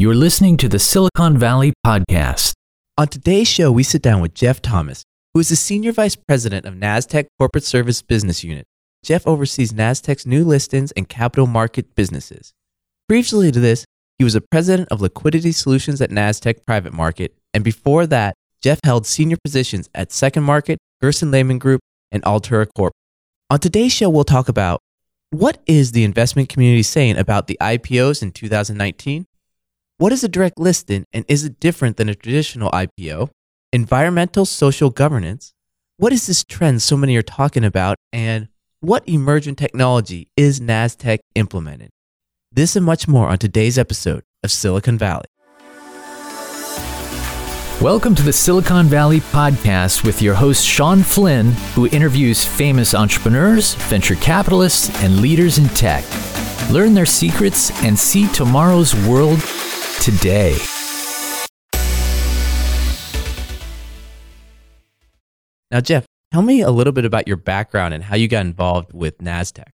You're listening to the Silicon Valley Podcast. On today's show, we sit down with Jeff Thomas, who is the Senior Vice President of NASDAQ Corporate Service Business Unit. Jeff oversees NASDAQ's new listings and capital market businesses. Previously to this, he was the President of Liquidity Solutions at NASDAQ Private Market, and before that, Jeff held senior positions at Second Market, Gerson Lehrman Group, and Altera Corp. On today's show, we'll talk about what is the investment community saying about the IPOs in 2019? What is a direct listing and is it different than a traditional IPO? Environmental social governance. What is this trend so many are talking about? And what emerging technology is NASDAQ implementing? This and much more on today's episode of Silicon Valley. Welcome to the Silicon Valley Podcast with your host, Shawn Flynn, who interviews famous entrepreneurs, venture capitalists, and leaders in tech. Learn their secrets and see tomorrow's world today. Now, Jeff, tell me a little bit about your background and how you got involved with NASDAQ.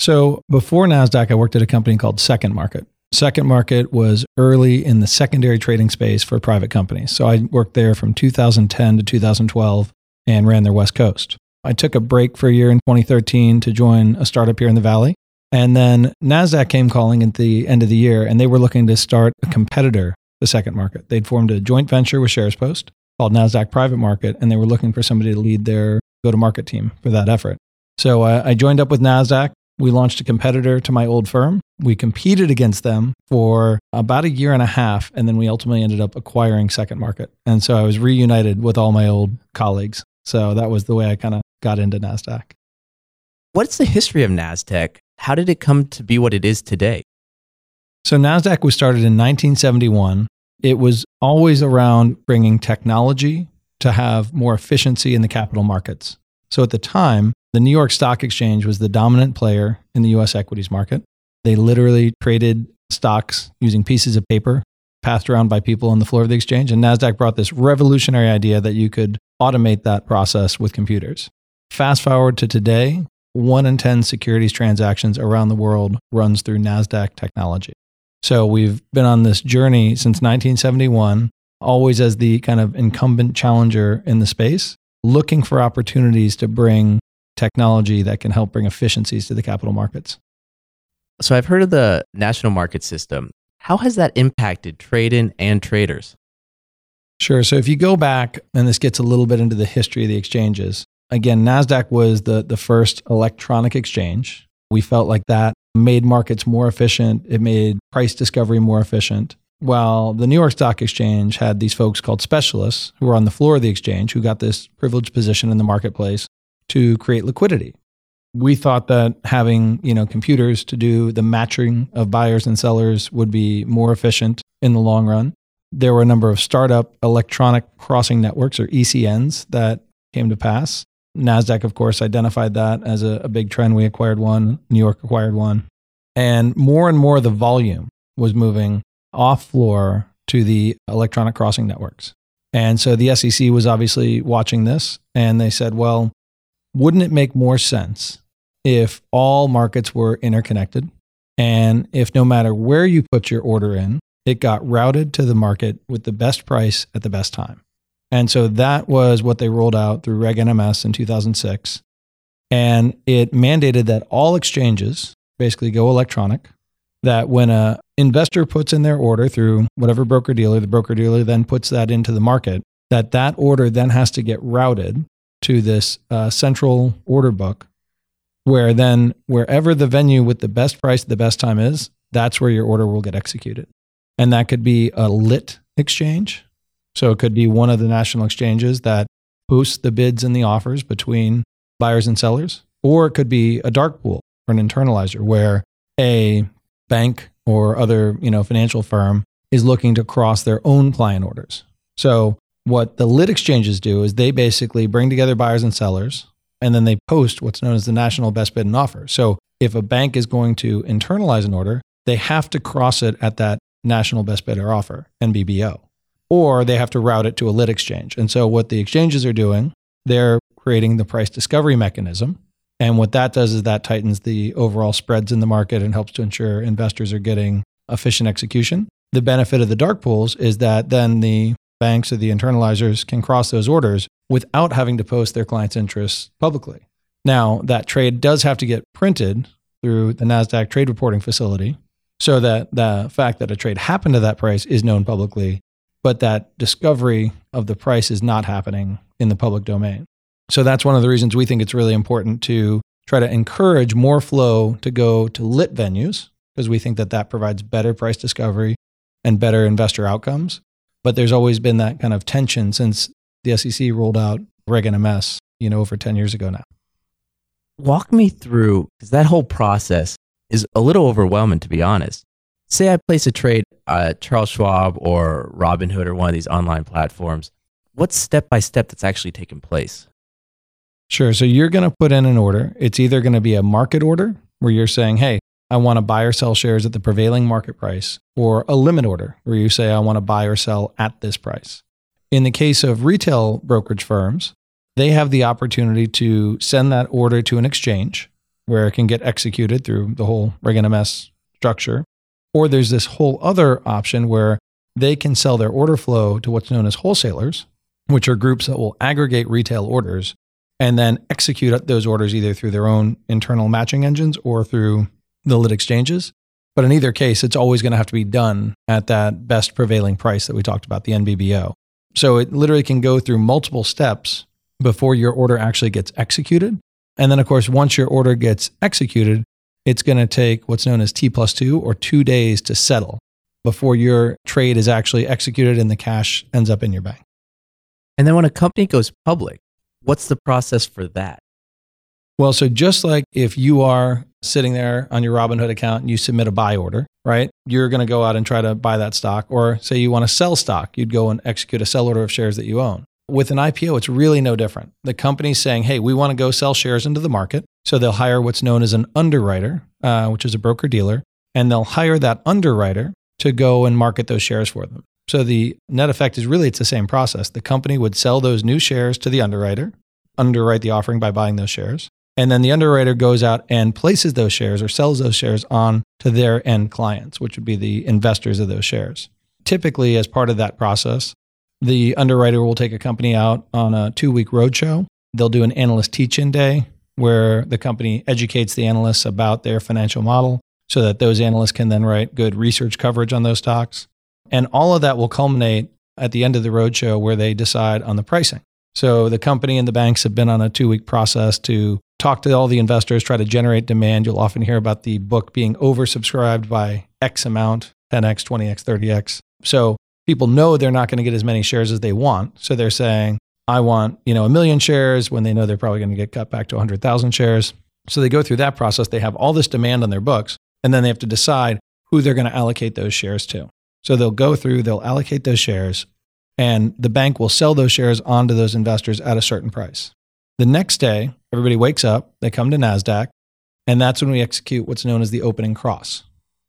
So, before NASDAQ, I worked at a company called Second Market. Second Market was early in the secondary trading space for private companies. So I worked there from 2010 to 2012 and ran their West Coast. I took a break for a year in 2013 to join a startup here in the Valley. And then NASDAQ came calling at the end of the year, and they were looking to start a competitor, the second market. They'd formed a joint venture with SharesPost called NASDAQ Private Market, and they were looking for somebody to lead their go to market team for that effort. So uh, I joined up with NASDAQ. We launched a competitor to my old firm. We competed against them for about a year and a half, and then we ultimately ended up acquiring Second Market. And so I was reunited with all my old colleagues. So that was the way I kind of got into NASDAQ. What's the history of NASDAQ? How did it come to be what it is today? So NASDAQ was started in 1971. It was always around bringing technology to have more efficiency in the capital markets. So at the time, the New York Stock Exchange was the dominant player in the US equities market. They literally traded stocks using pieces of paper passed around by people on the floor of the exchange. And NASDAQ brought this revolutionary idea that you could automate that process with computers. Fast forward to today, one in 10 securities transactions around the world runs through NASDAQ technology. So we've been on this journey since 1971, always as the kind of incumbent challenger in the space, looking for opportunities to bring technology that can help bring efficiencies to the capital markets. So I've heard of the national market system. How has that impacted trading and traders? Sure. So if you go back, and this gets a little bit into the history of the exchanges, again, NASDAQ was the, the first electronic exchange. We felt like that made markets more efficient, it made price discovery more efficient. While the New York Stock Exchange had these folks called specialists who were on the floor of the exchange who got this privileged position in the marketplace to create liquidity we thought that having you know computers to do the matching of buyers and sellers would be more efficient in the long run. There were a number of startup electronic crossing networks or ECNs that came to pass. Nasdaq, of course, identified that as a, a big trend. We acquired one. Mm-hmm. New York acquired one, and more and more of the volume was moving off floor to the electronic crossing networks. And so the SEC was obviously watching this, and they said, well wouldn't it make more sense if all markets were interconnected and if no matter where you put your order in, it got routed to the market with the best price at the best time? And so that was what they rolled out through Reg NMS in 2006. And it mandated that all exchanges basically go electronic. That when a investor puts in their order through whatever broker dealer, the broker dealer then puts that into the market, that that order then has to get routed to this uh, central order book where then wherever the venue with the best price the best time is that's where your order will get executed and that could be a lit exchange so it could be one of the national exchanges that posts the bids and the offers between buyers and sellers or it could be a dark pool or an internalizer where a bank or other you know financial firm is looking to cross their own client orders so what the lit exchanges do is they basically bring together buyers and sellers and then they post what's known as the national best bid and offer. So if a bank is going to internalize an order, they have to cross it at that national best bid or offer, NBBO, or they have to route it to a lit exchange. And so what the exchanges are doing, they're creating the price discovery mechanism. And what that does is that tightens the overall spreads in the market and helps to ensure investors are getting efficient execution. The benefit of the dark pools is that then the banks or the internalizers can cross those orders without having to post their clients' interests publicly. Now, that trade does have to get printed through the NASDAQ trade reporting facility so that the fact that a trade happened to that price is known publicly, but that discovery of the price is not happening in the public domain. So that's one of the reasons we think it's really important to try to encourage more flow to go to lit venues because we think that that provides better price discovery and better investor outcomes. But there's always been that kind of tension since the SEC rolled out Reg NMS, you know, over 10 years ago now. Walk me through because that whole process is a little overwhelming, to be honest. Say I place a trade at Charles Schwab or Robinhood or one of these online platforms. What's step by step that's actually taking place? Sure. So you're going to put in an order. It's either going to be a market order where you're saying, hey, I want to buy or sell shares at the prevailing market price, or a limit order where you say, I want to buy or sell at this price. In the case of retail brokerage firms, they have the opportunity to send that order to an exchange where it can get executed through the whole Reg structure. Or there's this whole other option where they can sell their order flow to what's known as wholesalers, which are groups that will aggregate retail orders and then execute those orders either through their own internal matching engines or through the lit exchanges. But in either case, it's always going to have to be done at that best prevailing price that we talked about, the NBBO. So it literally can go through multiple steps before your order actually gets executed. And then, of course, once your order gets executed, it's going to take what's known as T plus two or two days to settle before your trade is actually executed and the cash ends up in your bank. And then when a company goes public, What's the process for that? Well, so just like if you are sitting there on your Robinhood account and you submit a buy order, right? You're going to go out and try to buy that stock. Or say you want to sell stock, you'd go and execute a sell order of shares that you own. With an IPO, it's really no different. The company's saying, hey, we want to go sell shares into the market. So they'll hire what's known as an underwriter, uh, which is a broker dealer, and they'll hire that underwriter to go and market those shares for them. So the net effect is really it's the same process. The company would sell those new shares to the underwriter, underwrite the offering by buying those shares. And then the underwriter goes out and places those shares or sells those shares on to their end clients, which would be the investors of those shares. Typically, as part of that process, the underwriter will take a company out on a two week roadshow. They'll do an analyst teach in day where the company educates the analysts about their financial model so that those analysts can then write good research coverage on those stocks. And all of that will culminate at the end of the roadshow where they decide on the pricing. So the company and the banks have been on a two week process to talk to all the investors, try to generate demand. You'll often hear about the book being oversubscribed by X amount 10x, 20x, 30x. So people know they're not going to get as many shares as they want. So they're saying, I want, you know, a million shares when they know they're probably going to get cut back to 100,000 shares. So they go through that process. They have all this demand on their books, and then they have to decide who they're going to allocate those shares to. So they'll go through, they'll allocate those shares, and the bank will sell those shares onto those investors at a certain price. The next day, everybody wakes up, they come to NASDAQ, and that's when we execute what's known as the opening cross.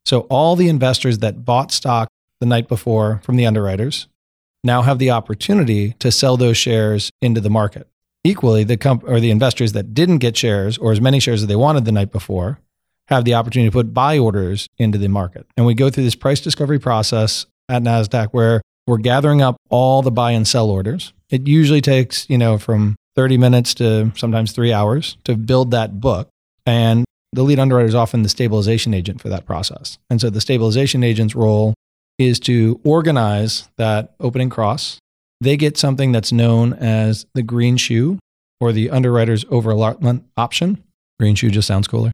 So all the investors that bought stock the night before from the underwriters now have the opportunity to sell those shares into the market. Equally, the comp- or the investors that didn't get shares or as many shares as they wanted the night before have the opportunity to put buy orders into the market. And we go through this price discovery process at NASDAQ where we're gathering up all the buy and sell orders. It usually takes, you know, from 30 minutes to sometimes three hours to build that book. And the lead underwriter is often the stabilization agent for that process. And so the stabilization agent's role is to organize that opening cross. They get something that's known as the green shoe or the underwriter's overallotment option. Green shoe just sounds cooler.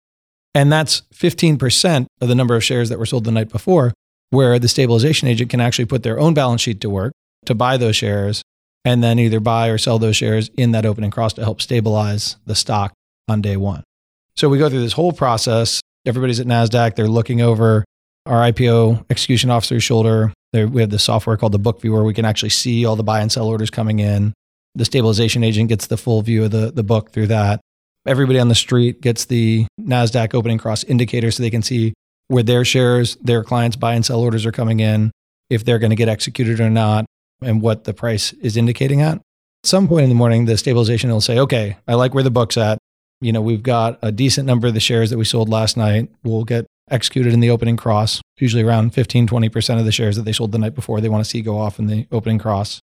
And that's 15% of the number of shares that were sold the night before, where the stabilization agent can actually put their own balance sheet to work to buy those shares and then either buy or sell those shares in that opening cross to help stabilize the stock on day one. So we go through this whole process. Everybody's at NASDAQ. They're looking over our IPO execution officer's shoulder. we have the software called the book viewer. We can actually see all the buy and sell orders coming in. The stabilization agent gets the full view of the, the book through that everybody on the street gets the NASDAQ opening cross indicator so they can see where their shares, their clients' buy and sell orders are coming in, if they're going to get executed or not, and what the price is indicating at. At some point in the morning, the stabilization will say, okay, I like where the book's at. You know, we've got a decent number of the shares that we sold last night. We'll get executed in the opening cross, usually around 15, 20% of the shares that they sold the night before they want to see go off in the opening cross.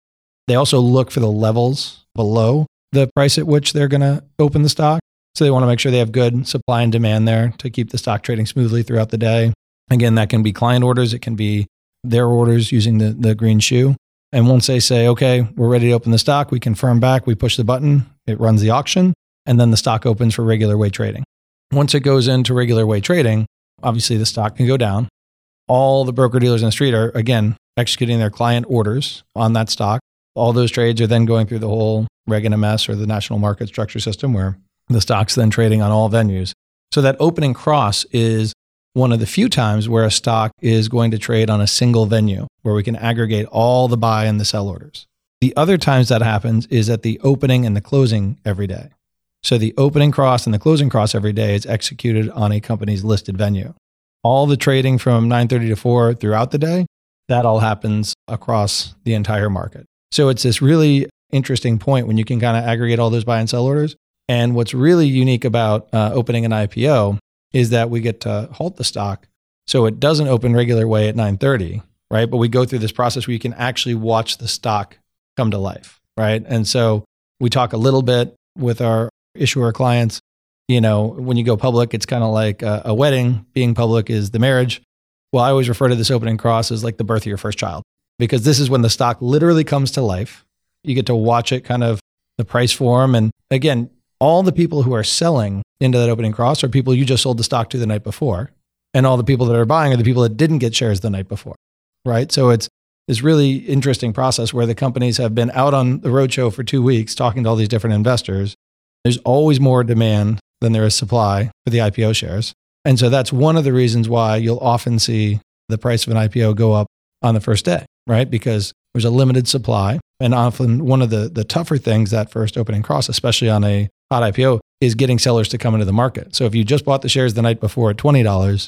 They also look for the levels below the price at which they're going to open the stock. So they want to make sure they have good supply and demand there to keep the stock trading smoothly throughout the day. Again, that can be client orders, it can be their orders using the, the green shoe. And once they say, okay, we're ready to open the stock, we confirm back, we push the button, it runs the auction, and then the stock opens for regular way trading. Once it goes into regular way trading, obviously the stock can go down. All the broker dealers in the street are, again, executing their client orders on that stock. All those trades are then going through the whole Reg NMS or the national market structure system where the stock's then trading on all venues. So that opening cross is one of the few times where a stock is going to trade on a single venue where we can aggregate all the buy and the sell orders. The other times that happens is at the opening and the closing every day. So the opening cross and the closing cross every day is executed on a company's listed venue. All the trading from 9:30 to 4 throughout the day, that all happens across the entire market. So it's this really interesting point when you can kind of aggregate all those buy and sell orders. And what's really unique about uh, opening an IPO is that we get to halt the stock so it doesn't open regular way at 9:30, right? But we go through this process where you can actually watch the stock come to life, right? And so we talk a little bit with our issuer clients. You know, when you go public, it's kind of like a, a wedding. Being public is the marriage. Well, I always refer to this opening cross as like the birth of your first child because this is when the stock literally comes to life. You get to watch it kind of the price form. And again, all the people who are selling into that opening cross are people you just sold the stock to the night before. And all the people that are buying are the people that didn't get shares the night before. Right. So it's this really interesting process where the companies have been out on the roadshow for two weeks talking to all these different investors. There's always more demand than there is supply for the IPO shares. And so that's one of the reasons why you'll often see the price of an IPO go up on the first day, right? Because there's a limited supply. And often one of the, the tougher things that first opening cross, especially on a hot IPO, is getting sellers to come into the market. So if you just bought the shares the night before at $20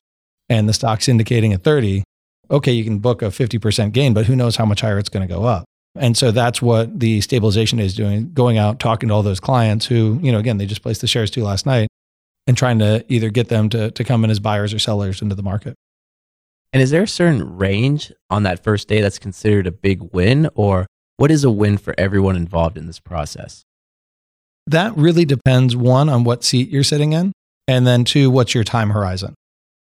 and the stock's indicating at 30, okay, you can book a 50% gain, but who knows how much higher it's going to go up. And so that's what the stabilization is doing, going out, talking to all those clients who, you know, again, they just placed the shares to last night and trying to either get them to, to come in as buyers or sellers into the market. And is there a certain range on that first day that's considered a big win, or what is a win for everyone involved in this process? That really depends, one, on what seat you're sitting in, and then two, what's your time horizon,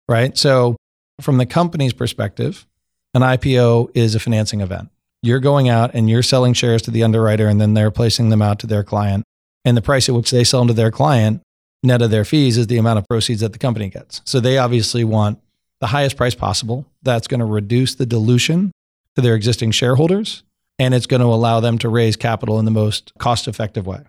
right? So, from the company's perspective, an IPO is a financing event. You're going out and you're selling shares to the underwriter, and then they're placing them out to their client. And the price at which they sell them to their client, net of their fees, is the amount of proceeds that the company gets. So, they obviously want the highest price possible. That's going to reduce the dilution to their existing shareholders, and it's going to allow them to raise capital in the most cost effective way.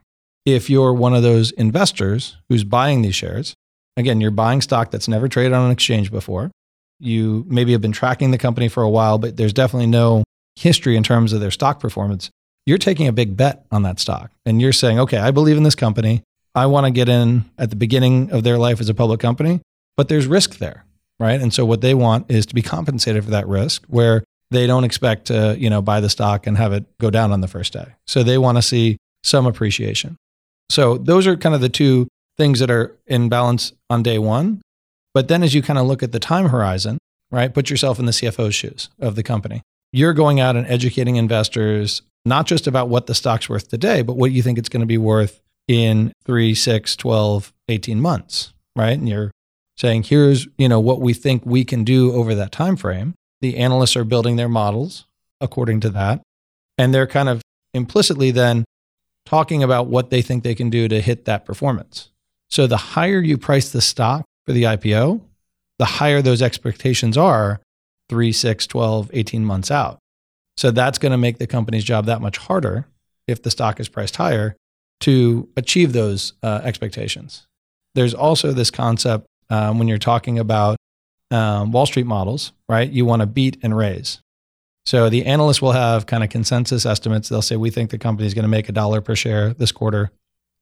If you're one of those investors who's buying these shares, again, you're buying stock that's never traded on an exchange before. You maybe have been tracking the company for a while, but there's definitely no history in terms of their stock performance. You're taking a big bet on that stock and you're saying, okay, I believe in this company. I want to get in at the beginning of their life as a public company, but there's risk there right? And so what they want is to be compensated for that risk where they don't expect to, you know, buy the stock and have it go down on the first day. So they want to see some appreciation. So those are kind of the two things that are in balance on day 1. But then as you kind of look at the time horizon, right? Put yourself in the CFO's shoes of the company. You're going out and educating investors not just about what the stock's worth today, but what you think it's going to be worth in 3, 6, 12, 18 months, right? And you're saying here's you know what we think we can do over that time frame the analysts are building their models according to that. And they're kind of implicitly then talking about what they think they can do to hit that performance. So the higher you price the stock for the ipo the higher those expectations are 3 6 12 18 months out so that's going to make the company's job that much harder if the stock is priced higher to achieve those uh, expectations there's also this concept um, when you're talking about um, Wall Street models, right? You want to beat and raise. So the analysts will have kind of consensus estimates. They'll say, we think the company is going to make a dollar per share this quarter.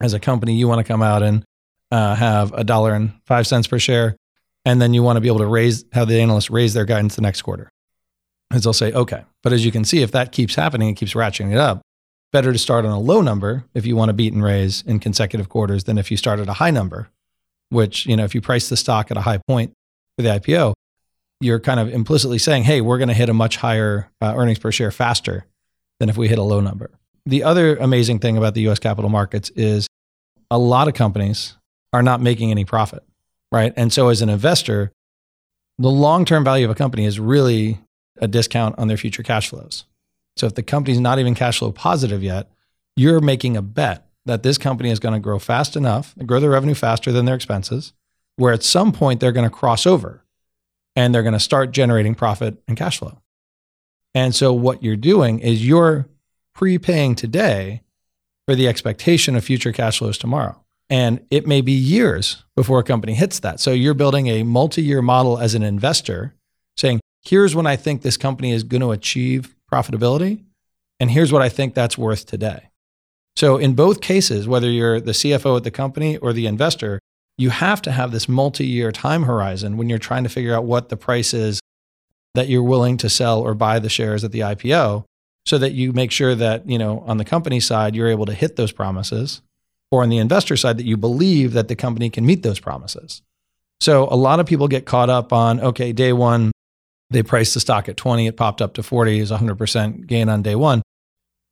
As a company, you want to come out and uh, have a dollar and five cents per share. And then you want to be able to raise, have the analysts raise their guidance the next quarter. As they'll say, okay. But as you can see, if that keeps happening, it keeps ratcheting it up. Better to start on a low number if you want to beat and raise in consecutive quarters than if you start at a high number which, you know, if you price the stock at a high point for the IPO, you're kind of implicitly saying, hey, we're going to hit a much higher uh, earnings per share faster than if we hit a low number. The other amazing thing about the US capital markets is a lot of companies are not making any profit, right? And so as an investor, the long term value of a company is really a discount on their future cash flows. So if the company's not even cash flow positive yet, you're making a bet that this company is going to grow fast enough, grow their revenue faster than their expenses, where at some point they're going to cross over and they're going to start generating profit and cash flow. And so what you're doing is you're prepaying today for the expectation of future cash flows tomorrow. And it may be years before a company hits that. So you're building a multi year model as an investor saying, here's when I think this company is going to achieve profitability. And here's what I think that's worth today. So in both cases, whether you're the CFO at the company or the investor, you have to have this multi year time horizon when you're trying to figure out what the price is that you're willing to sell or buy the shares at the IPO so that you make sure that, you know, on the company side, you're able to hit those promises or on the investor side that you believe that the company can meet those promises. So a lot of people get caught up on, okay, day one, they priced the stock at 20, it popped up to 40, is 100% gain on day one.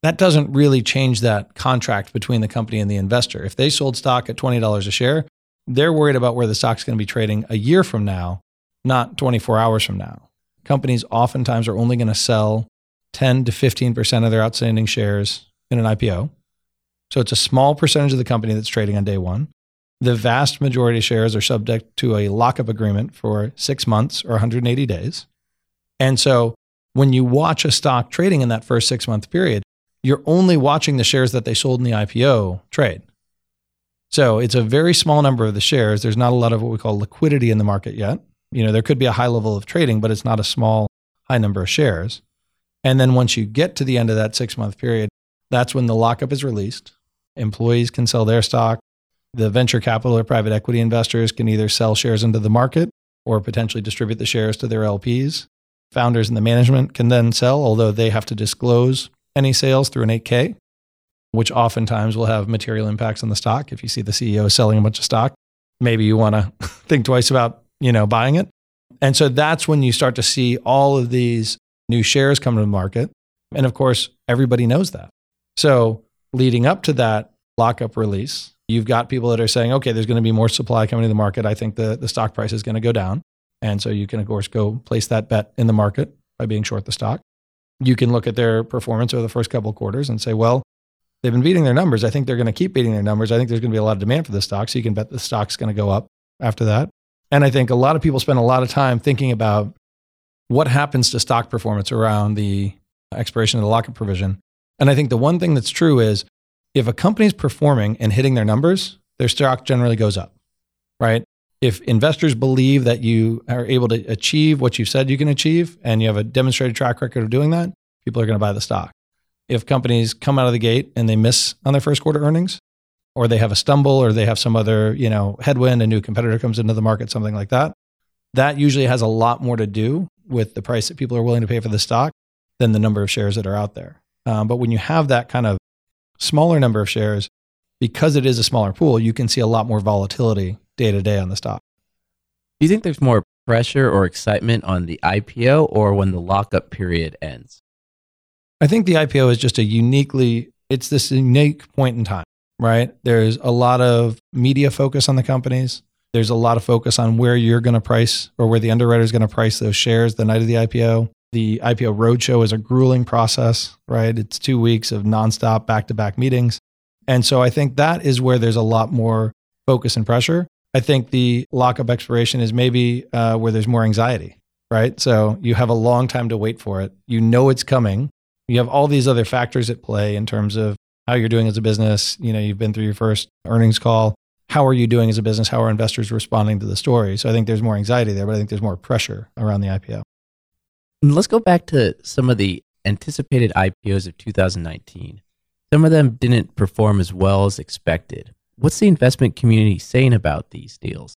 That doesn't really change that contract between the company and the investor. If they sold stock at $20 a share, they're worried about where the stock's going to be trading a year from now, not 24 hours from now. Companies oftentimes are only going to sell 10 to 15% of their outstanding shares in an IPO. So it's a small percentage of the company that's trading on day one. The vast majority of shares are subject to a lockup agreement for six months or 180 days. And so when you watch a stock trading in that first six month period, you're only watching the shares that they sold in the IPO trade. So it's a very small number of the shares. There's not a lot of what we call liquidity in the market yet. You know, there could be a high level of trading, but it's not a small, high number of shares. And then once you get to the end of that six month period, that's when the lockup is released. Employees can sell their stock. The venture capital or private equity investors can either sell shares into the market or potentially distribute the shares to their LPs. Founders and the management can then sell, although they have to disclose any sales through an 8K, which oftentimes will have material impacts on the stock. If you see the CEO selling a bunch of stock, maybe you want to think twice about, you know, buying it. And so that's when you start to see all of these new shares come to the market. And of course, everybody knows that. So leading up to that lockup release, you've got people that are saying, okay, there's going to be more supply coming to the market. I think the, the stock price is going to go down. And so you can, of course, go place that bet in the market by being short the stock. You can look at their performance over the first couple of quarters and say, well, they've been beating their numbers. I think they're going to keep beating their numbers. I think there's going to be a lot of demand for the stock. So you can bet the stock's going to go up after that. And I think a lot of people spend a lot of time thinking about what happens to stock performance around the expiration of the lockup provision. And I think the one thing that's true is if a company's performing and hitting their numbers, their stock generally goes up, right? If investors believe that you are able to achieve what you've said you can achieve and you have a demonstrated track record of doing that, people are going to buy the stock. If companies come out of the gate and they miss on their first quarter earnings, or they have a stumble, or they have some other you know headwind, a new competitor comes into the market, something like that, that usually has a lot more to do with the price that people are willing to pay for the stock than the number of shares that are out there. Um, but when you have that kind of smaller number of shares, because it is a smaller pool, you can see a lot more volatility day to day on the stock. Do you think there's more pressure or excitement on the IPO or when the lockup period ends? I think the IPO is just a uniquely, it's this unique point in time, right? There's a lot of media focus on the companies. There's a lot of focus on where you're going to price or where the underwriter is going to price those shares the night of the IPO. The IPO roadshow is a grueling process, right? It's two weeks of nonstop back to back meetings. And so I think that is where there's a lot more focus and pressure. I think the lockup expiration is maybe uh, where there's more anxiety, right? So you have a long time to wait for it. You know it's coming. You have all these other factors at play in terms of how you're doing as a business. You know, you've been through your first earnings call. How are you doing as a business? How are investors responding to the story? So I think there's more anxiety there, but I think there's more pressure around the IPO. Let's go back to some of the anticipated IPOs of 2019. Some of them didn't perform as well as expected. What's the investment community saying about these deals?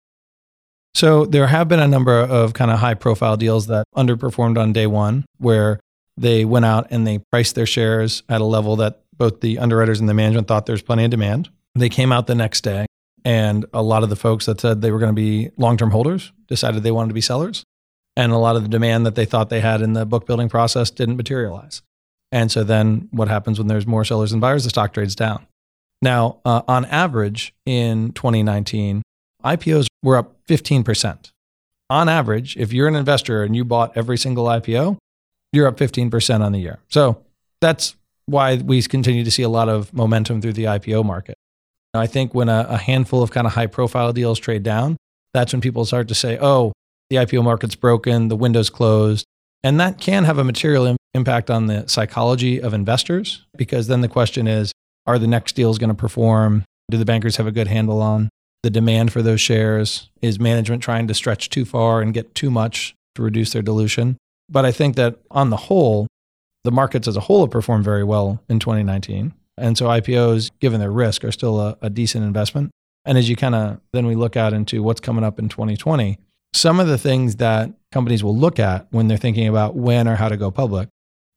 So there have been a number of kind of high profile deals that underperformed on day one where they went out and they priced their shares at a level that both the underwriters and the management thought there's plenty of demand. They came out the next day and a lot of the folks that said they were going to be long-term holders decided they wanted to be sellers. And a lot of the demand that they thought they had in the book building process didn't materialize. And so then what happens when there's more sellers than buyers? The stock trades down. Now, uh, on average in 2019, IPOs were up 15%. On average, if you're an investor and you bought every single IPO, you're up 15% on the year. So that's why we continue to see a lot of momentum through the IPO market. I think when a, a handful of kind of high profile deals trade down, that's when people start to say, oh, the IPO market's broken, the window's closed. And that can have a material Im- impact on the psychology of investors because then the question is are the next deals going to perform? Do the bankers have a good handle on the demand for those shares? Is management trying to stretch too far and get too much to reduce their dilution? But I think that on the whole, the markets as a whole have performed very well in 2019. And so IPOs, given their risk, are still a, a decent investment. And as you kind of then we look out into what's coming up in 2020, some of the things that companies will look at when they're thinking about when or how to go public,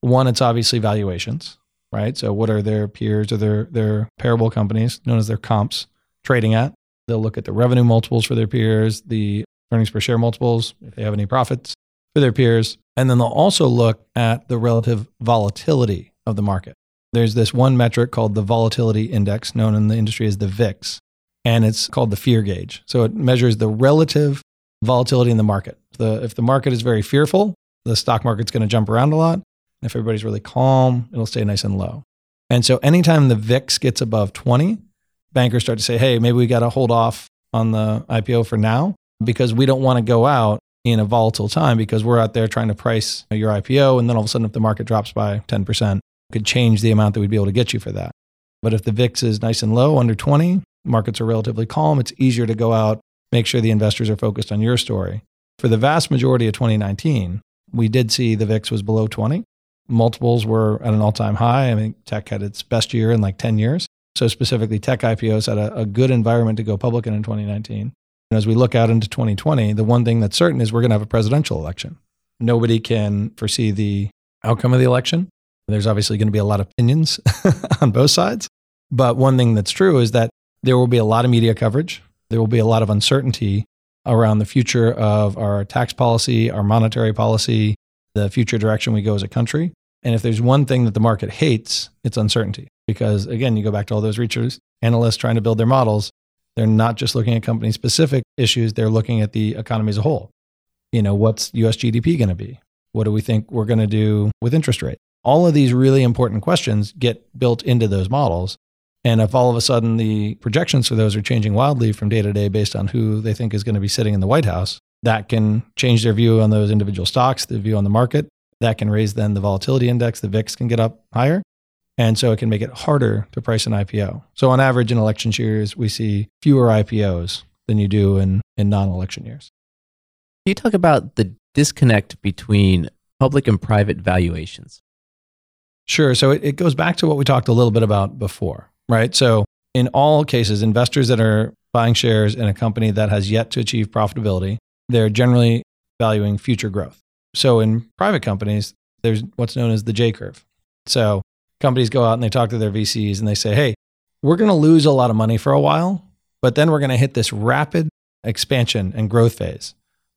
one, it's obviously valuations, right? So what are their peers or their, their parable companies, known as their comps, trading at? They'll look at the revenue multiples for their peers, the earnings per share multiples, if they have any profits for their peers. And then they'll also look at the relative volatility of the market. There's this one metric called the volatility index, known in the industry as the VIX, and it's called the fear gauge. So it measures the relative volatility in the market. The, if the market is very fearful, the stock market's going to jump around a lot. If everybody's really calm, it'll stay nice and low. And so anytime the VIX gets above 20, bankers start to say, hey, maybe we got to hold off on the IPO for now because we don't want to go out in a volatile time because we're out there trying to price your IPO. And then all of a sudden, if the market drops by 10%, could change the amount that we'd be able to get you for that. But if the VIX is nice and low, under 20, markets are relatively calm, it's easier to go out, make sure the investors are focused on your story. For the vast majority of 2019, we did see the VIX was below 20. Multiples were at an all time high. I mean, tech had its best year in like 10 years. So, specifically, tech IPOs had a, a good environment to go public in in 2019. And as we look out into 2020, the one thing that's certain is we're going to have a presidential election. Nobody can foresee the outcome of the election. There's obviously going to be a lot of opinions on both sides. But one thing that's true is that there will be a lot of media coverage. There will be a lot of uncertainty around the future of our tax policy, our monetary policy, the future direction we go as a country. And if there's one thing that the market hates, it's uncertainty. Because again, you go back to all those researchers, analysts trying to build their models. They're not just looking at company specific issues, they're looking at the economy as a whole. You know, what's US GDP going to be? What do we think we're going to do with interest rate? All of these really important questions get built into those models. And if all of a sudden the projections for those are changing wildly from day to day based on who they think is going to be sitting in the White House, that can change their view on those individual stocks, the view on the market. That can raise then the volatility index, the VIX can get up higher. And so it can make it harder to price an IPO. So on average in election years, we see fewer IPOs than you do in, in non election years. Can you talk about the disconnect between public and private valuations? Sure. So it, it goes back to what we talked a little bit about before, right? So in all cases, investors that are buying shares in a company that has yet to achieve profitability, they're generally valuing future growth. So in private companies, there's what's known as the J curve. So companies go out and they talk to their VCs and they say, hey, we're going to lose a lot of money for a while, but then we're going to hit this rapid expansion and growth phase.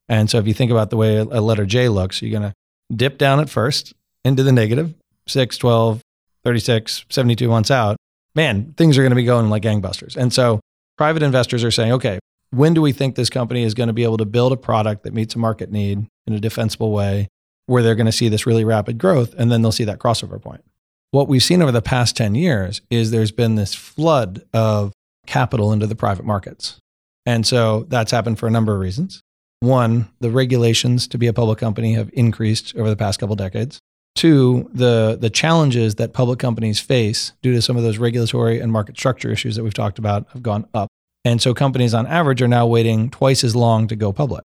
And so if you think about the way a letter J looks, you're going to dip down at first into the negative, 6, 12, 36, 72 months out, man, things are going to be going like gangbusters. And so private investors are saying, okay, when do we think this company is going to be able to build a product that meets a market need in a defensible way where they're going to see this really rapid growth and then they'll see that crossover point? What we've seen over the past 10 years is there's been this flood of capital into the private markets. And so that's happened for a number of reasons. One, the regulations to be a public company have increased over the past couple decades. Two, the, the challenges that public companies face due to some of those regulatory and market structure issues that we've talked about have gone up. And so companies on average are now waiting twice as long to go public.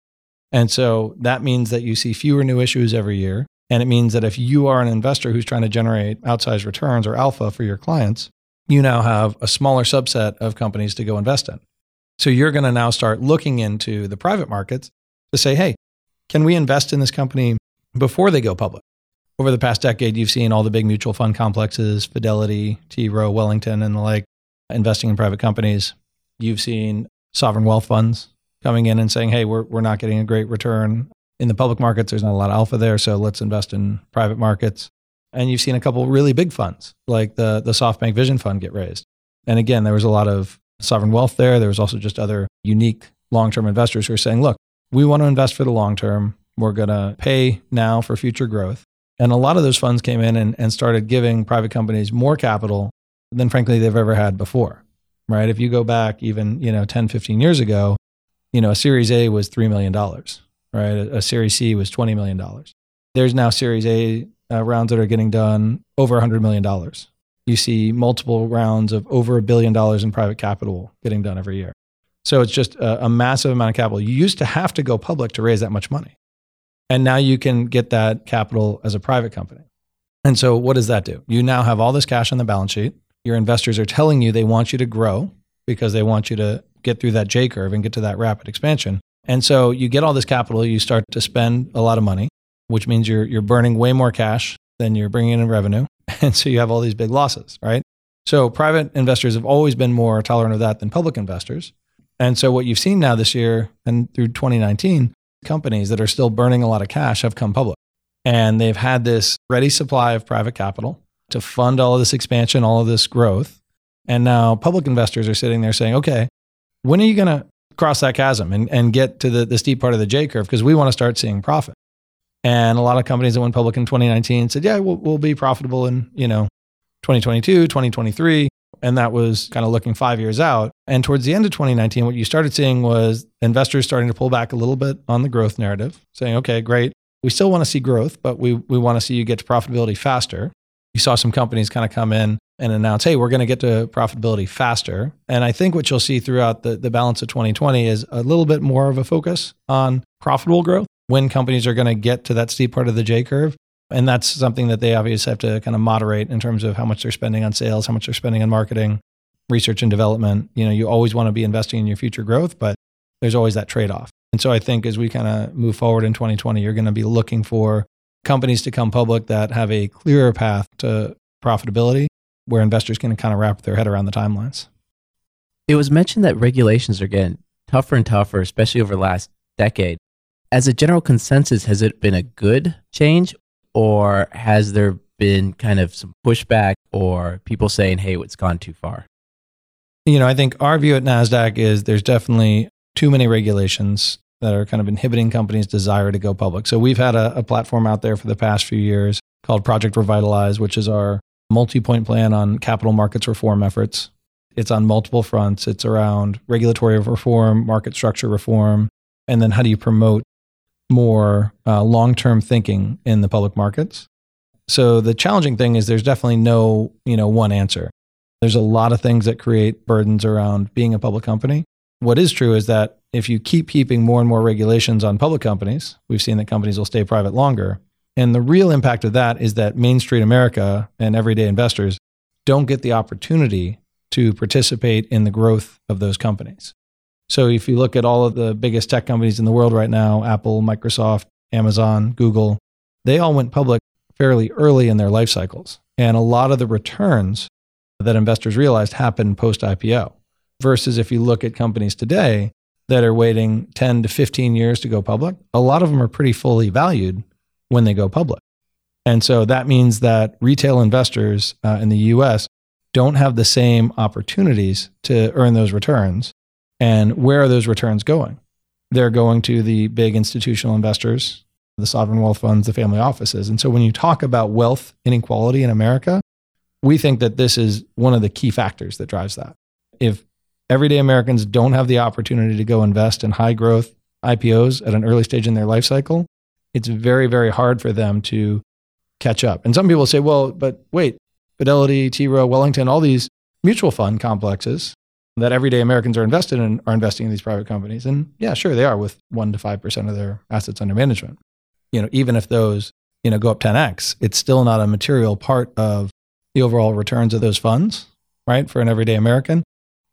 And so that means that you see fewer new issues every year. And it means that if you are an investor who's trying to generate outsized returns or alpha for your clients, you now have a smaller subset of companies to go invest in. So you're going to now start looking into the private markets to say, hey, can we invest in this company before they go public? Over the past decade, you've seen all the big mutual fund complexes, Fidelity, T. Rowe, Wellington, and the like, investing in private companies. You've seen sovereign wealth funds coming in and saying, hey, we're, we're not getting a great return in the public markets. There's not a lot of alpha there. So let's invest in private markets. And you've seen a couple really big funds like the, the SoftBank Vision Fund get raised. And again, there was a lot of sovereign wealth there. There was also just other unique long term investors who are saying, look, we want to invest for the long term. We're going to pay now for future growth. And a lot of those funds came in and, and started giving private companies more capital than frankly they've ever had before. Right? If you go back even, you know, 10, 15 years ago, you know, a series A was $3 million, right? A, a series C was $20 million. There's now series A uh, rounds that are getting done over $100 million. You see multiple rounds of over a billion dollars in private capital getting done every year. So it's just a, a massive amount of capital. You used to have to go public to raise that much money. And now you can get that capital as a private company. And so what does that do? You now have all this cash on the balance sheet. Your investors are telling you they want you to grow because they want you to get through that J curve and get to that rapid expansion. And so you get all this capital, you start to spend a lot of money, which means you're, you're burning way more cash than you're bringing in revenue. And so you have all these big losses, right? So private investors have always been more tolerant of that than public investors. And so what you've seen now this year and through 2019, companies that are still burning a lot of cash have come public. And they've had this ready supply of private capital to fund all of this expansion, all of this growth. And now public investors are sitting there saying, okay, when are you going to cross that chasm and, and get to the, the steep part of the J curve? Because we want to start seeing profit. And a lot of companies that went public in 2019 said, yeah, we'll, we'll be profitable in, you know, 2022, 2023. And that was kind of looking five years out. And towards the end of 2019, what you started seeing was investors starting to pull back a little bit on the growth narrative, saying, okay, great. We still want to see growth, but we, we want to see you get to profitability faster. You saw some companies kind of come in and announce, hey, we're going to get to profitability faster. And I think what you'll see throughout the, the balance of 2020 is a little bit more of a focus on profitable growth when companies are going to get to that steep part of the J curve. And that's something that they obviously have to kind of moderate in terms of how much they're spending on sales, how much they're spending on marketing, research and development. You know, you always want to be investing in your future growth, but there's always that trade off. And so I think as we kind of move forward in 2020, you're going to be looking for companies to come public that have a clearer path to profitability where investors can kind of wrap their head around the timelines. It was mentioned that regulations are getting tougher and tougher, especially over the last decade. As a general consensus, has it been a good change or has there been kind of some pushback or people saying, hey, it's gone too far? You know, I think our view at NASDAQ is there's definitely too many regulations that are kind of inhibiting companies' desire to go public. So we've had a, a platform out there for the past few years called Project Revitalize, which is our multi point plan on capital markets reform efforts. It's on multiple fronts. It's around regulatory reform, market structure reform, and then how do you promote more uh, long term thinking in the public markets? So the challenging thing is there's definitely no you know one answer. There's a lot of things that create burdens around being a public company. What is true is that if you keep heaping more and more regulations on public companies, we've seen that companies will stay private longer. And the real impact of that is that Main Street America and everyday investors don't get the opportunity to participate in the growth of those companies. So if you look at all of the biggest tech companies in the world right now, Apple, Microsoft, Amazon, Google, they all went public fairly early in their life cycles. And a lot of the returns that investors realized happened post IPO. Versus if you look at companies today that are waiting 10 to 15 years to go public, a lot of them are pretty fully valued when they go public. And so that means that retail investors uh, in the US don't have the same opportunities to earn those returns. And where are those returns going? They're going to the big institutional investors, the sovereign wealth funds, the family offices. And so when you talk about wealth inequality in America, we think that this is one of the key factors that drives that. If everyday Americans don't have the opportunity to go invest in high growth IPOs at an early stage in their life cycle, it's very, very hard for them to catch up. And some people say, well, but wait, Fidelity, T. Rowe, Wellington, all these mutual fund complexes that everyday Americans are invested in are investing in these private companies. And yeah, sure, they are with one to 5% of their assets under management. You know, even if those, you know, go up 10x, it's still not a material part of the overall returns of those funds, right? For an everyday American.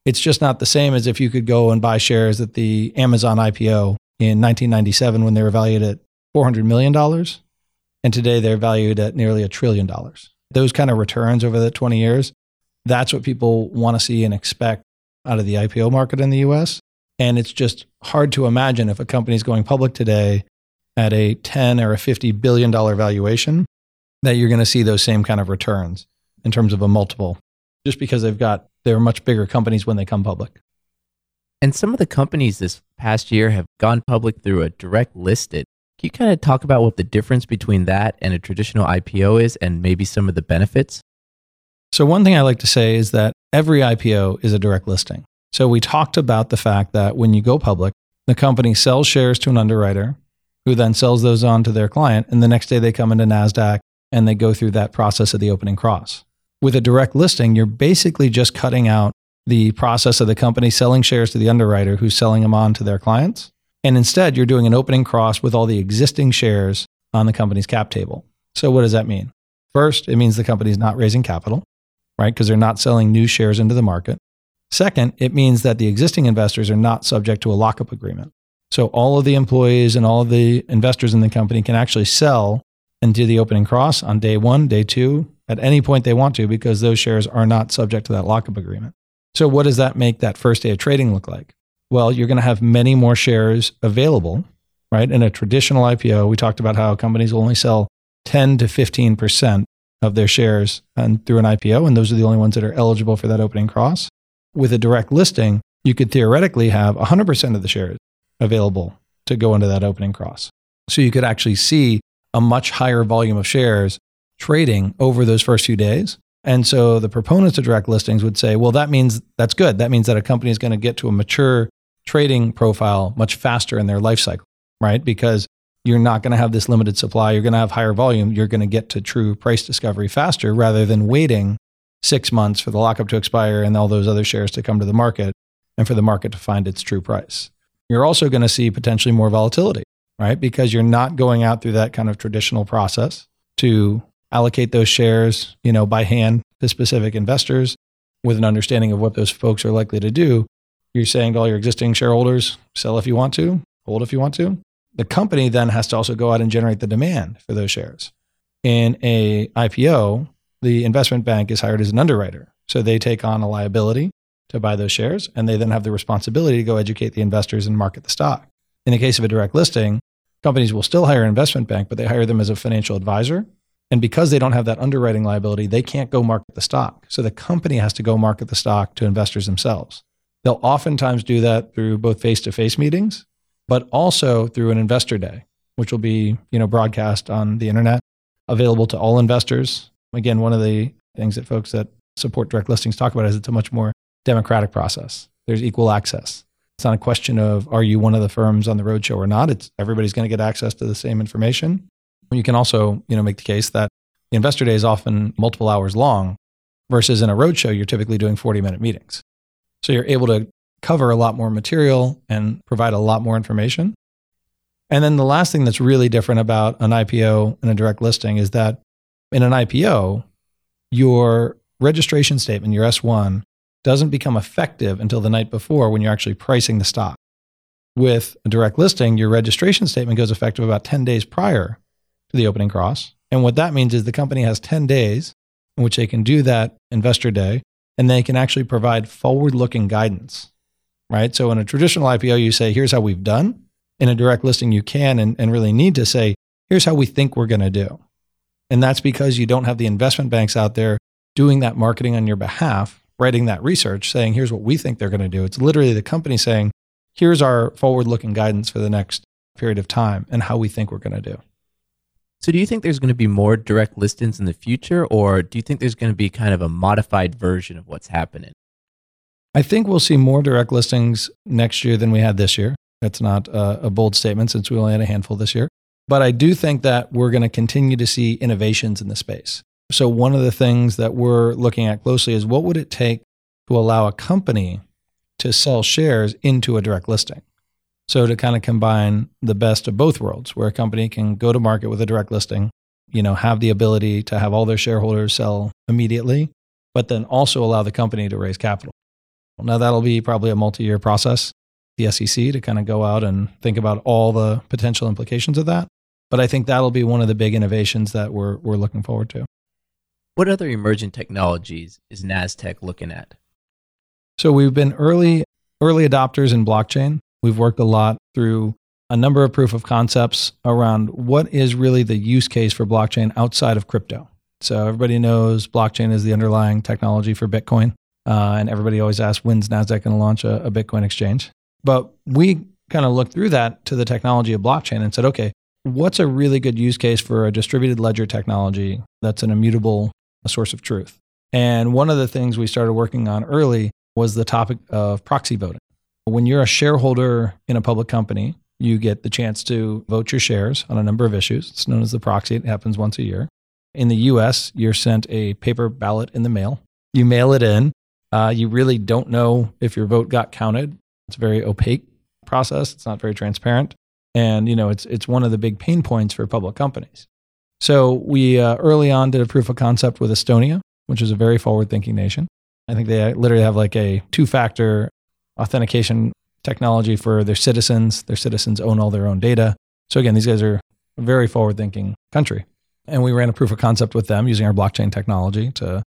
It's just not the same as if you could go and buy shares at the Amazon IPO in 1997 when they were valued at $400 million. And today they're valued at nearly a trillion dollars. Those kind of returns over the 20 years, that's what people want to see and expect out of the IPO market in the US. And it's just hard to imagine if a company is going public today at a 10 or a 50 billion dollar valuation that you're going to see those same kind of returns in terms of a multiple just because they've got they're much bigger companies when they come public. And some of the companies this past year have gone public through a direct listed. Can you kind of talk about what the difference between that and a traditional IPO is and maybe some of the benefits? So, one thing I like to say is that every IPO is a direct listing. So, we talked about the fact that when you go public, the company sells shares to an underwriter who then sells those on to their client. And the next day they come into NASDAQ and they go through that process of the opening cross. With a direct listing, you're basically just cutting out the process of the company selling shares to the underwriter who's selling them on to their clients. And instead, you're doing an opening cross with all the existing shares on the company's cap table. So, what does that mean? First, it means the company's not raising capital, right? Because they're not selling new shares into the market. Second, it means that the existing investors are not subject to a lockup agreement. So, all of the employees and all of the investors in the company can actually sell and do the opening cross on day one, day two, at any point they want to, because those shares are not subject to that lockup agreement. So, what does that make that first day of trading look like? Well, you're going to have many more shares available, right? In a traditional IPO, we talked about how companies will only sell 10 to 15% of their shares and through an IPO, and those are the only ones that are eligible for that opening cross. With a direct listing, you could theoretically have 100% of the shares available to go into that opening cross. So you could actually see a much higher volume of shares trading over those first few days. And so the proponents of direct listings would say, well, that means that's good. That means that a company is going to get to a mature trading profile much faster in their life cycle, right? Because you're not going to have this limited supply. You're going to have higher volume. You're going to get to true price discovery faster rather than waiting six months for the lockup to expire and all those other shares to come to the market and for the market to find its true price. You're also going to see potentially more volatility, right? Because you're not going out through that kind of traditional process to allocate those shares, you know, by hand to specific investors with an understanding of what those folks are likely to do. You're saying to all your existing shareholders, sell if you want to, hold if you want to. The company then has to also go out and generate the demand for those shares. In a IPO, the investment bank is hired as an underwriter. So they take on a liability to buy those shares, and they then have the responsibility to go educate the investors and market the stock. In the case of a direct listing, companies will still hire an investment bank, but they hire them as a financial advisor. And because they don't have that underwriting liability, they can't go market the stock. So the company has to go market the stock to investors themselves. They'll oftentimes do that through both face-to-face meetings, but also through an investor day, which will be, you know, broadcast on the internet, available to all investors. Again, one of the things that folks that support direct listings talk about is it's a much more democratic process. There's equal access. It's not a question of are you one of the firms on the roadshow or not. It's everybody's going to get access to the same information. You can also, you know, make the case that the investor day is often multiple hours long versus in a roadshow you're typically doing 40 minute meetings. So you're able to cover a lot more material and provide a lot more information. And then the last thing that's really different about an IPO and a direct listing is that in an IPO, your registration statement, your S1, doesn't become effective until the night before when you're actually pricing the stock. With a direct listing, your registration statement goes effective about 10 days prior to the opening cross. And what that means is the company has 10 days in which they can do that investor day and they can actually provide forward looking guidance, right? So in a traditional IPO, you say, here's how we've done. In a direct listing, you can and, and really need to say, here's how we think we're going to do. And that's because you don't have the investment banks out there doing that marketing on your behalf writing that research saying, here's what we think they're going to do. It's literally the company saying, here's our forward looking guidance for the next period of time and how we think we're going to do. So, do you think there's going to be more direct listings in the future, or do you think there's going to be kind of a modified version of what's happening? I think we'll see more direct listings next year than we had this year. That's not a, bold statement since we only had a handful this year. But I do think that we're going to continue to see innovations in the space. So, one of the things that we're looking at closely is what would it take to allow a company to sell shares into a direct listing? So, to kind of combine the best of both worlds, where a company can go to market with a direct listing, you know, have the ability to have all their shareholders sell immediately, but then also allow the company to raise capital. Now, that'll be probably a multi year process, the SEC, to kind of go out and think about all the potential implications of that. But I think that'll be one of the big innovations that we're, we're looking forward to. What other emerging technologies is NASDAQ looking at? So we've been early early adopters in blockchain. We've worked a lot through a number of proof of concepts around what is really the use case for blockchain outside of crypto. So everybody knows blockchain is the underlying technology for Bitcoin. Uh, and everybody always asks, when's NASDAQ going to launch a, a Bitcoin exchange? But we kind of looked through that to the technology of blockchain and said, okay, what's a really good use case for a distributed ledger technology that's an immutable source of truth? And one of the things we started working on early was the topic of proxy voting. When you're a shareholder in a public company, you get the chance to vote your shares on a number of issues. It's known as the proxy. It happens once a year. In the US, you're sent a paper ballot in the mail. You mail it in. Uh, you really don't know if your vote got counted. It's a very opaque process. It's not very transparent. And, you know, it's, it's one of the big pain points for public companies. So we uh, early on did a proof of concept with Estonia, which is a very forward thinking nation. I think they literally have like a two factor authentication technology for their citizens. Their citizens own all their own data. So again, these guys are a very forward thinking country. And we ran a proof of concept with them using our blockchain technology to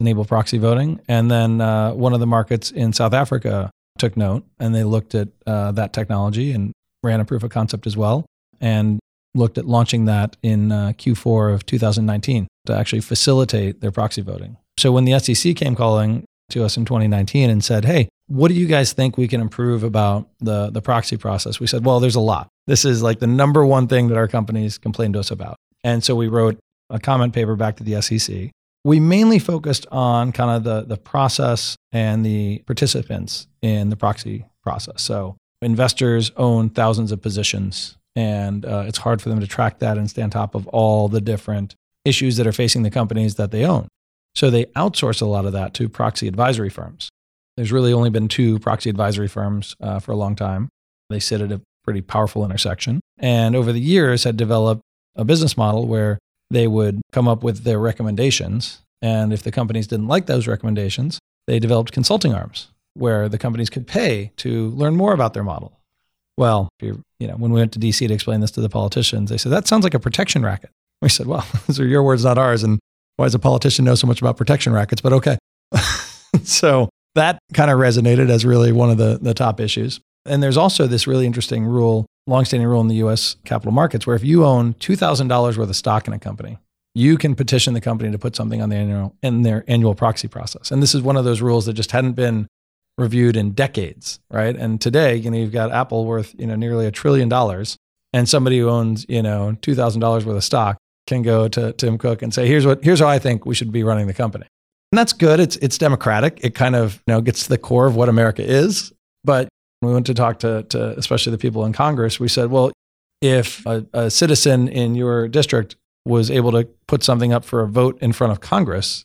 enable proxy voting. And then uh, one of the markets in South Africa took note and they looked at uh, that technology and ran a proof of concept as well and looked at launching that in uh, Q4 of 2019 to actually facilitate their proxy voting. So when the SEC came calling to us in 2019 and said, "Hey, what do you guys think we can improve about the the proxy process?" We said, "Well, there's a lot. This is like the number one thing that our companies complain to us about." And so we wrote a comment paper back to the SEC. We mainly focused on kind of the the process and the participants in the proxy process. So investors own thousands of positions, and uh, it's hard for them to track that and stay on top of all the different issues that are facing the companies that they own. So they outsource a lot of that to proxy advisory firms. There's really only been two proxy advisory firms uh, for a long time. They sit at a pretty powerful intersection. And over the years, had developed a business model where they would come up with their recommendations. And if the companies didn't like those recommendations, they developed consulting arms where the companies could pay to learn more about their model. Well, you know, when we went to DC to explain this to the politicians, they said, that sounds like a protection racket. We said, well, those are your words, not ours. And why does a politician know so much about protection rackets? But okay. so that kind of resonated as really one of the, the top issues. And there's also this really interesting rule, longstanding rule in the US capital markets, where if you own $2,000 worth of stock in a company, you can petition the company to put something on the annual in their annual proxy process. And this is one of those rules that just hadn't been reviewed in decades, right? And today, you know, you've got Apple worth, you know, nearly a trillion dollars and somebody who owns, you know, $2,000 worth of stock can go to Tim Cook and say, here's what, here's how I think we should be running the company. And that's good. It's, it's democratic. It kind of, you know, gets to the core of what America is. But we went to talk to, to especially the people in Congress. We said, well, if a, a citizen in your district was able to put something up for a vote in front of Congress,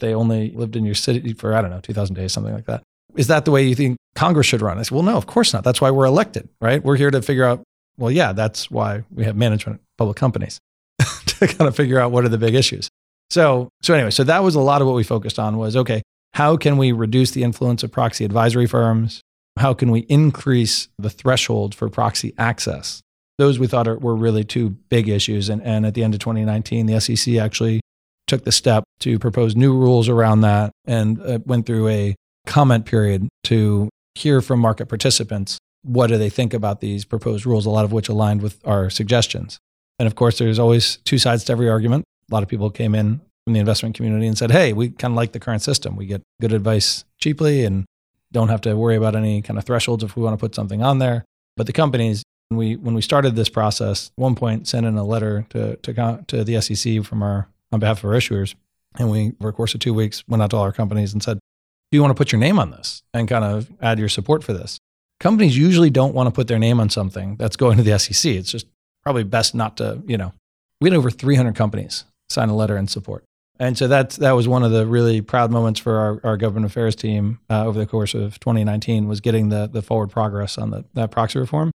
they only lived in your city for, I don't know, 2,000 days, something like that. Is that the way you think Congress should run? I said, well, no, of course not. That's why we're elected, right? We're here to figure out, well, yeah, that's why we have management, public companies. to kind of figure out what are the big issues. So, so anyway, so that was a lot of what we focused on was okay, how can we reduce the influence of proxy advisory firms? How can we increase the threshold for proxy access? Those we thought are, were really two big issues. And, and at the end of 2019, the SEC actually took the step to propose new rules around that and uh, went through a comment period to hear from market participants what do they think about these proposed rules, a lot of which aligned with our suggestions. And of course, there's always two sides to every argument. A lot of people came in from the investment community and said, hey, we kind of like the current system. We get good advice cheaply and don't have to worry about any kind of thresholds if we want to put something on there. But the companies, when we, when we started this process, one point sent in a letter to, to, to the SEC from our, on behalf of our issuers. And we, over a course of two weeks, went out to all our companies and said, do you want to put your name on this and kind of add your support for this? Companies usually don't want to put their name on something that's going to the SEC. It's just probably best not to, you know, we had over 300 companies sign a letter in support. And so that's, that was one of the really proud moments for our, our government affairs team uh, over the course of 2019 was getting the, the forward progress on the, that proxy reform.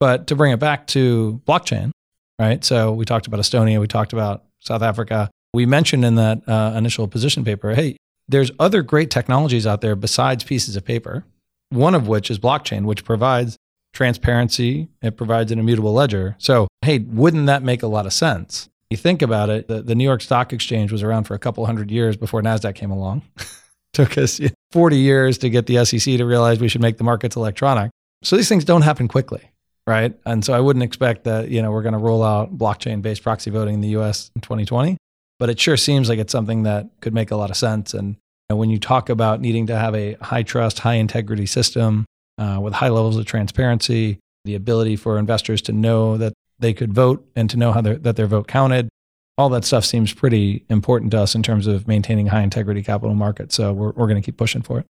But to bring it back to blockchain, right? So we talked about Estonia, we talked about South Africa. We mentioned in that uh, initial position paper, hey, there's other great technologies out there besides pieces of paper, one of which is blockchain, which provides transparency, it provides an immutable ledger. So, hey, wouldn't that make a lot of sense? You think about it, the, the New York Stock Exchange was around for a couple hundred years before NASDAQ came along. Took us 40 years to get the SEC to realize we should make the markets electronic. So these things don't happen quickly, right? And so I wouldn't expect that, you know, we're going to roll out blockchain-based proxy voting in the US in 2020, but it sure seems like it's something that could make a lot of sense and when you talk about needing to have a high trust, high integrity system uh, with high levels of transparency, the ability for investors to know that they could vote and to know how that their vote counted, all that stuff seems pretty important to us in terms of maintaining high integrity capital markets. So we're, we're going to keep pushing for it.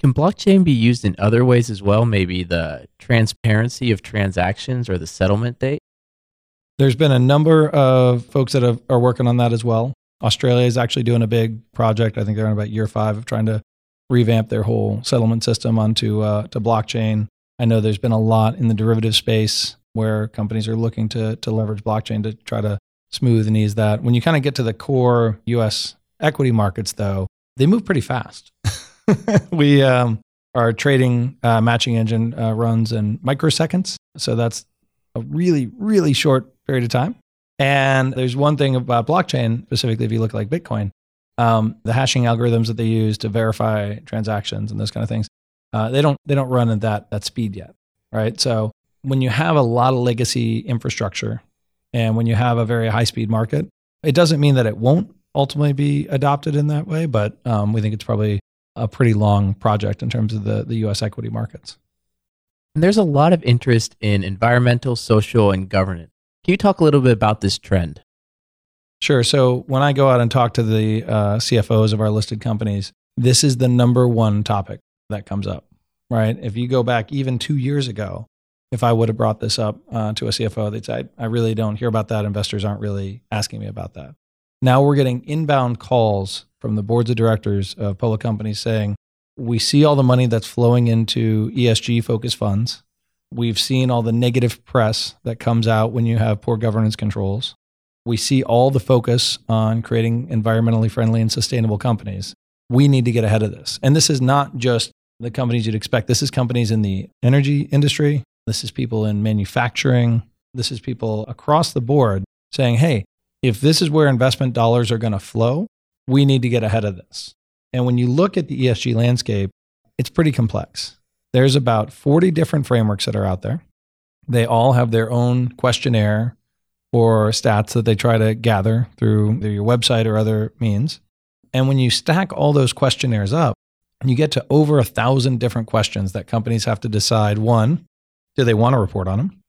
Can blockchain be used in other ways as well? Maybe the transparency of transactions or the settlement date? There's been a number of folks that have, are working on that as well. Australia is actually doing a big project. I think they're on about year five of trying to revamp their whole settlement system onto uh, to blockchain. I know there's been a lot in the derivative space where companies are looking to to leverage blockchain to try to smooth and ease that. When you kind of get to the core U.S. equity markets, though, they move pretty fast. we um, our trading uh, matching engine uh, runs in microseconds, so that's a really really short period of time. And there's one thing about blockchain, specifically if you look like Bitcoin, um, the hashing algorithms that they use to verify transactions and those kind of things, uh, they don't they don't run at that that speed yet, right? So when you have a lot of legacy infrastructure and when you have a very high speed market, it doesn't mean that it won't ultimately be adopted in that way, but um, we think it's probably a pretty long project in terms of the, the US equity markets. And there's a lot of interest in environmental, social, and governance. Can you talk a little bit about this trend? Sure. So when I go out and talk to the uh, CFOs of our listed companies, this is the number one topic that comes up, right? If you go back even two years ago, if I would have brought this up uh, to a CFO, they'd say, I really don't hear about that. Investors aren't really asking me about that. Now we're getting inbound calls from the boards of directors of public companies saying, we see all the money that's flowing into ESG focused funds. We've seen all the negative press that comes out when you have poor governance controls. We see all the focus on creating environmentally friendly and sustainable companies. We need to get ahead of this. And this is not just the companies you'd expect. This is companies in the energy industry, this is people in manufacturing. This is people across the board saying, hey, if this is where investment dollars are going to flow, we need to get ahead of this. And when you look at the ESG landscape, it's pretty complex. There's about 40 different frameworks that are out there. They all have their own questionnaire or stats that they try to gather through your website or other means. And when you stack all those questionnaires up, you get to over a thousand different questions that companies have to decide one, do they want to report on them?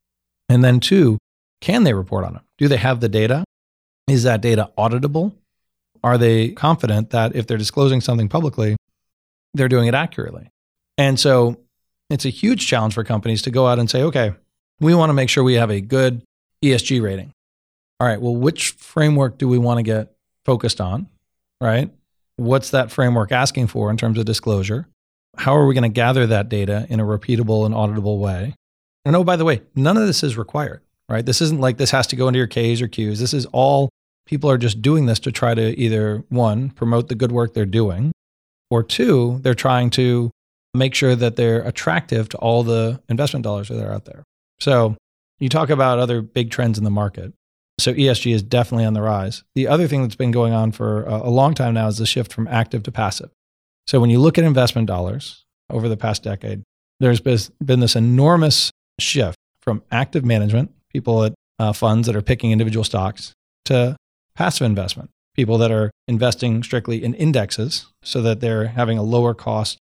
And then two, can they report on them? Do they have the data? Is that data auditable? Are they confident that if they're disclosing something publicly, they're doing it accurately? And so it's a huge challenge for companies to go out and say, okay, we want to make sure we have a good ESG rating. All right, well, which framework do we want to get focused on? Right? What's that framework asking for in terms of disclosure? How are we going to gather that data in a repeatable and auditable way? And oh, by the way, none of this is required, right? This isn't like this has to go into your Ks or Qs. This is all people are just doing this to try to either one, promote the good work they're doing, or two, they're trying to make sure that they're attractive to all the investment dollars that are out there. So you talk about other big trends in the market. So ESG is definitely on the rise. The other thing that's been going on for a long time now is the shift from active to passive. So when you look at investment dollars over the past decade, there's been this enormous shift from active management, people at uh, funds that are picking individual stocks, to passive investment, people that are investing strictly in indexes so that they're having a lower cost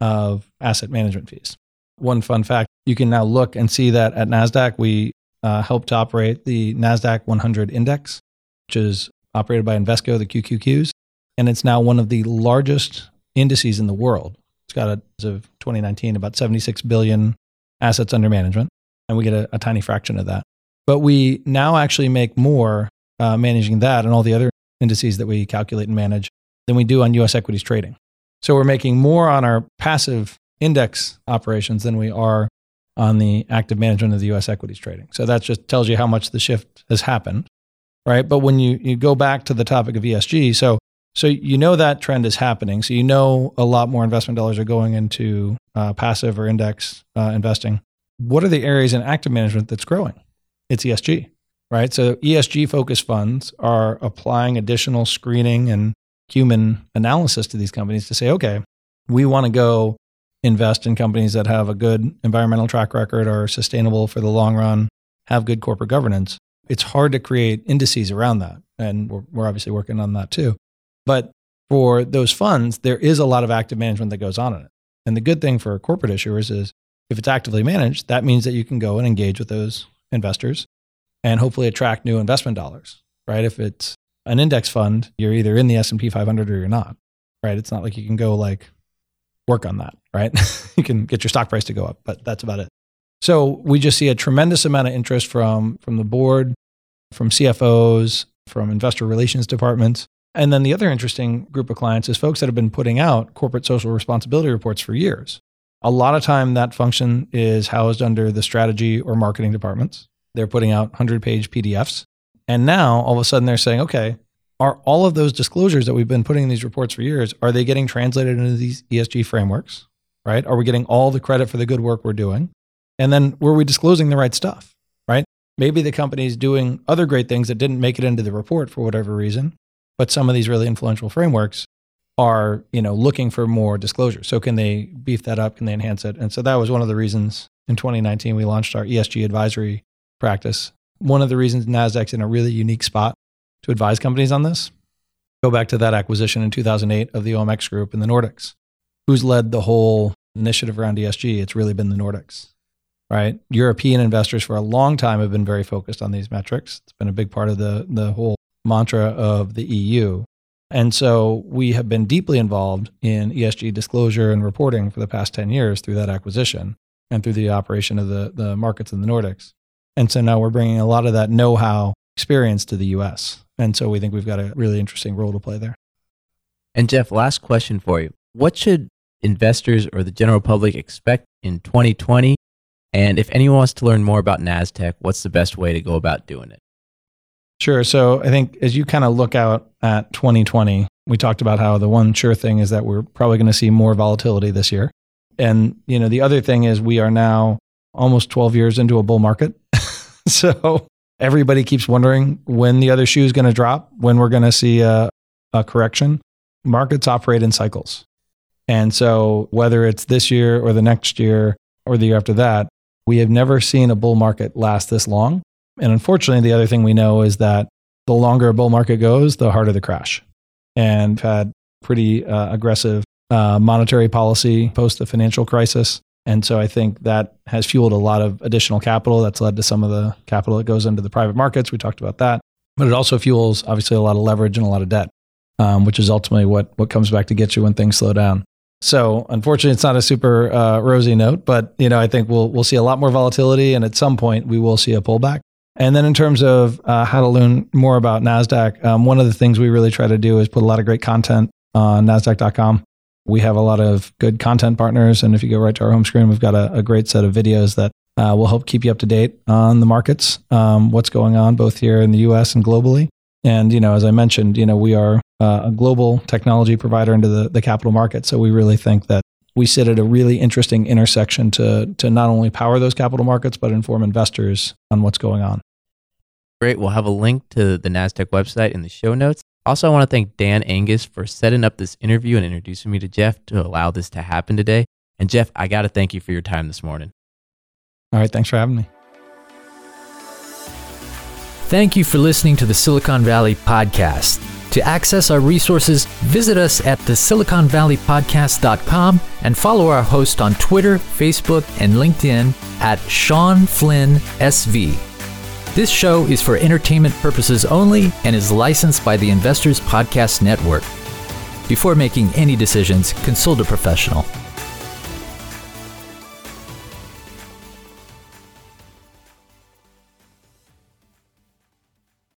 of asset management fees. One fun fact you can now look and see that at NASDAQ, we uh, help to operate the NASDAQ 100 index, which is operated by Invesco, the QQQs. And it's now one of the largest indices in the world. It's got, as of 2019, about 76 billion assets under management, and we get a, a tiny fraction of that. But we now actually make more uh, managing that and all the other indices that we calculate and manage than we do on US equities trading. So we're making more on our passive index operations than we are on the active management of the US equities trading. So that just tells you how much the shift has happened, right? But when you, you go back to the topic of ESG, so so you know that trend is happening. So you know a lot more investment dollars are going into uh, passive or index uh, investing. What are the areas in active management that's growing? It's ESG, right? So ESG focused funds are applying additional screening and human analysis to these companies to say, okay, We want to go invest in companies that have a good environmental track record, are sustainable for the long run, have good corporate governance. It's hard to create indices around that. And we're, we're obviously working on that too. But for those funds, there is a lot of active management that goes on in it. And the good thing for corporate issuers is if it's actively managed, that means that you can go and engage with those investors and hopefully attract new investment dollars, right? If it's an index fund, you're either in the S&P 500 or you're not, right? It's not like you can go like work on that, right? you can get your stock price to go up, but that's about it. So we just see a tremendous amount of interest from from the board, from CFOs, from investor relations departments. And then the other interesting group of clients is folks that have been putting out corporate social responsibility reports for years. A lot of time that function is housed under the strategy or marketing departments. They're putting out 100 page PDFs. And now all of a sudden they're saying, okay, are all of those disclosures that we've been putting in these reports for years, are they getting translated into these ESG frameworks? Right? Are we getting all the credit for the good work we're doing? And then were we disclosing the right stuff? Right? Maybe the company's doing other great things that didn't make it into the report for whatever reason, but some of these really influential frameworks are, you know, looking for more disclosure. So can they beef that up? Can they enhance it? And so that was one of the reasons in 2019 we launched our ESG advisory practice. One of the reasons Nasdaq's in a really unique spot to advise companies on this. Go back to that acquisition in 2008 of the OMX group in the Nordics. Who's led the whole initiative around ESG? It's really been the Nordics, right? European investors for a long time have been very focused on these metrics. It's been a big part of the, the whole mantra of the EU. And so we have been deeply involved in ESG disclosure and reporting for the past 10 years through that acquisition and through the operation of the, the markets in the Nordics. And so now we're bringing a lot of that know how experience to the US. And so we think we've got a really interesting role to play there. And Jeff, last question for you. What should investors or the general public expect in 2020? And if anyone wants to learn more about NASDAQ, what's the best way to go about doing it? Sure. So I think as you kind of look out at 2020, we talked about how the one sure thing is that we're probably going to see more volatility this year. And, you know, the other thing is we are now almost 12 years into a bull market. so everybody keeps wondering when the other shoe is going to drop, when we're going to see a, a correction. Markets operate in cycles. And so, whether it's this year or the next year or the year after that, we have never seen a bull market last this long. And unfortunately, the other thing we know is that the longer a bull market goes, the harder the crash. And we've had pretty uh, aggressive uh, monetary policy post the financial crisis. And so I think that has fueled a lot of additional capital. That's led to some of the capital that goes into the private markets. We talked about that. But it also fuels, obviously, a lot of leverage and a lot of debt, um, which is ultimately what, what comes back to get you when things slow down. So unfortunately, it's not a super uh, rosy note, but you know I think we'll we'll see a lot more volatility, and at some point we will see a pullback. And then in terms of uh, how to learn more about Nasdaq, um, one of the things we really try to do is put a lot of great content on Nasdaq.com. We have a lot of good content partners. And if you go right to our home screen, we've got a, a great set of videos that uh, will help keep you up to date on the markets, um, what's going on both here in the US and globally. And, you know, as I mentioned, you know, we are uh, a global technology provider into the, the capital market. So we really think that we sit at a really interesting intersection to, to not only power those capital markets, but inform investors on what's going on. Great. We'll have a link to the NASDAQ website in the show notes. Also, I want to thank Dan Angus for setting up this interview and introducing me to Jeff to allow this to happen today. And Jeff, I got to thank you for your time this morning. All right. Thanks for having me. Thank you for listening to the Silicon Valley Podcast. To access our resources, visit us at the siliconvalleypodcast.com and follow our host on Twitter, Facebook, and LinkedIn at Shawn Flynn SV. This show is for entertainment purposes only and is licensed by the Investors Podcast Network. Before making any decisions, consult a professional.